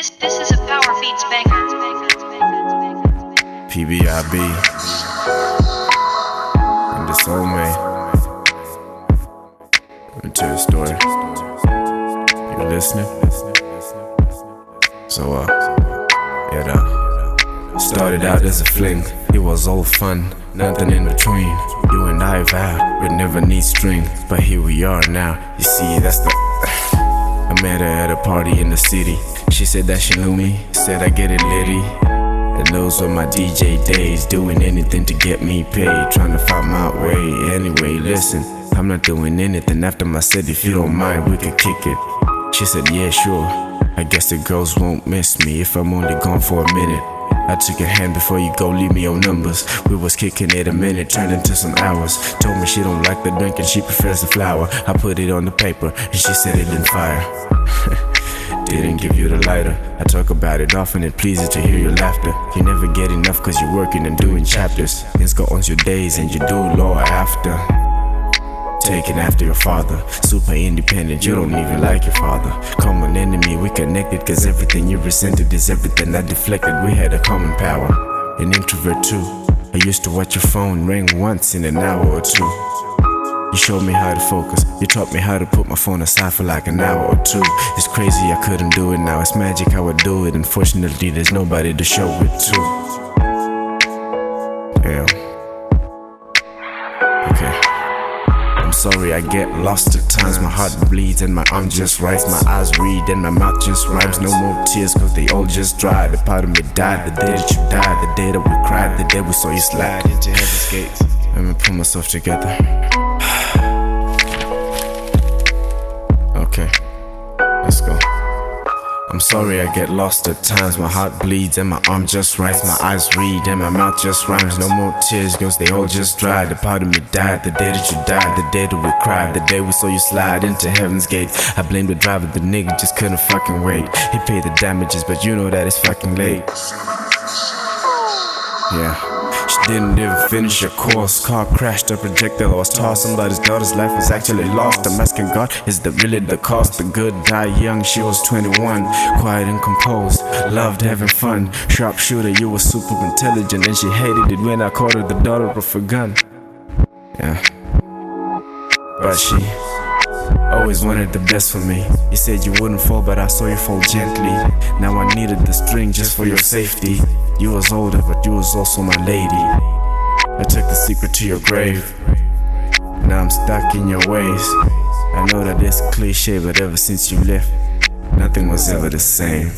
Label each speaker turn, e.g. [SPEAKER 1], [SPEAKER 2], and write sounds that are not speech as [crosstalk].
[SPEAKER 1] This this is a Power Beats banger.
[SPEAKER 2] PBIB. And the soulmate. Let me tell you a story. You listening? So, uh, it uh, started out as a fling. It was all fun, nothing in between. You and I vowed we'd never need strings, but here we are now. You see, that's the. [sighs] I met her at a party in the city. She said that she knew me, said I get it litty. And those were my DJ days, doing anything to get me paid, trying to find my way. Anyway, listen, I'm not doing anything after my set. If you don't mind, we can kick it. She said, Yeah, sure. I guess the girls won't miss me if I'm only gone for a minute. I took a hand before you go, leave me your numbers. We was kicking it a minute, turned into some hours. Told me she don't like the drink and she prefers the flower. I put it on the paper and she said it didn't fire. Didn't give you the lighter. I talk about it often, it pleases to hear your laughter. You never get enough cause you're working and doing chapters. Things go on your days and you do law after. Taking after your father, super independent, you don't even like your father. Common enemy, we connected cause everything you resented is everything I deflected. We had a common power. An introvert too. I used to watch your phone ring once in an hour or two. You showed me how to focus. You taught me how to put my phone aside for like an hour or two. It's crazy I couldn't do it now. It's magic how I do it. Unfortunately, there's nobody to show it to. Damn. Okay. I'm sorry, I get lost at times. My heart bleeds and my arm just writes. My eyes read and my mouth just rhymes. No more tears, cause they all just dried. A part of me died the day that you died, the day that we cried, the day we saw you slide into heaven's gates. Let me pull myself together. Okay, let's go. I'm sorry I get lost at times. My heart bleeds and my arm just writes. My eyes read and my mouth just rhymes. No more tears, girls, they all just dried. The part of me died the day that you died, the day that we cried, the day we saw you slide into heaven's gate. I blame the driver, the nigga just couldn't fucking wait. He paid the damages, but you know that it's fucking late. Yeah. Didn't even finish her course. Car crashed, a projectile was tossed. Somebody's daughter's life was actually lost. I'm asking God, is that really the cost? The good die young, she was 21. Quiet and composed, loved having fun. Sharpshooter, you were super intelligent. And she hated it when I called her the daughter of a gun. Yeah. But she always wanted the best for me. You said you wouldn't fall, but I saw you fall gently. Now I needed the string just for your safety. You was older, but you was also my lady. I took the secret to your grave. Now I'm stuck in your ways. I know that it's cliche, but ever since you left, nothing was ever the same.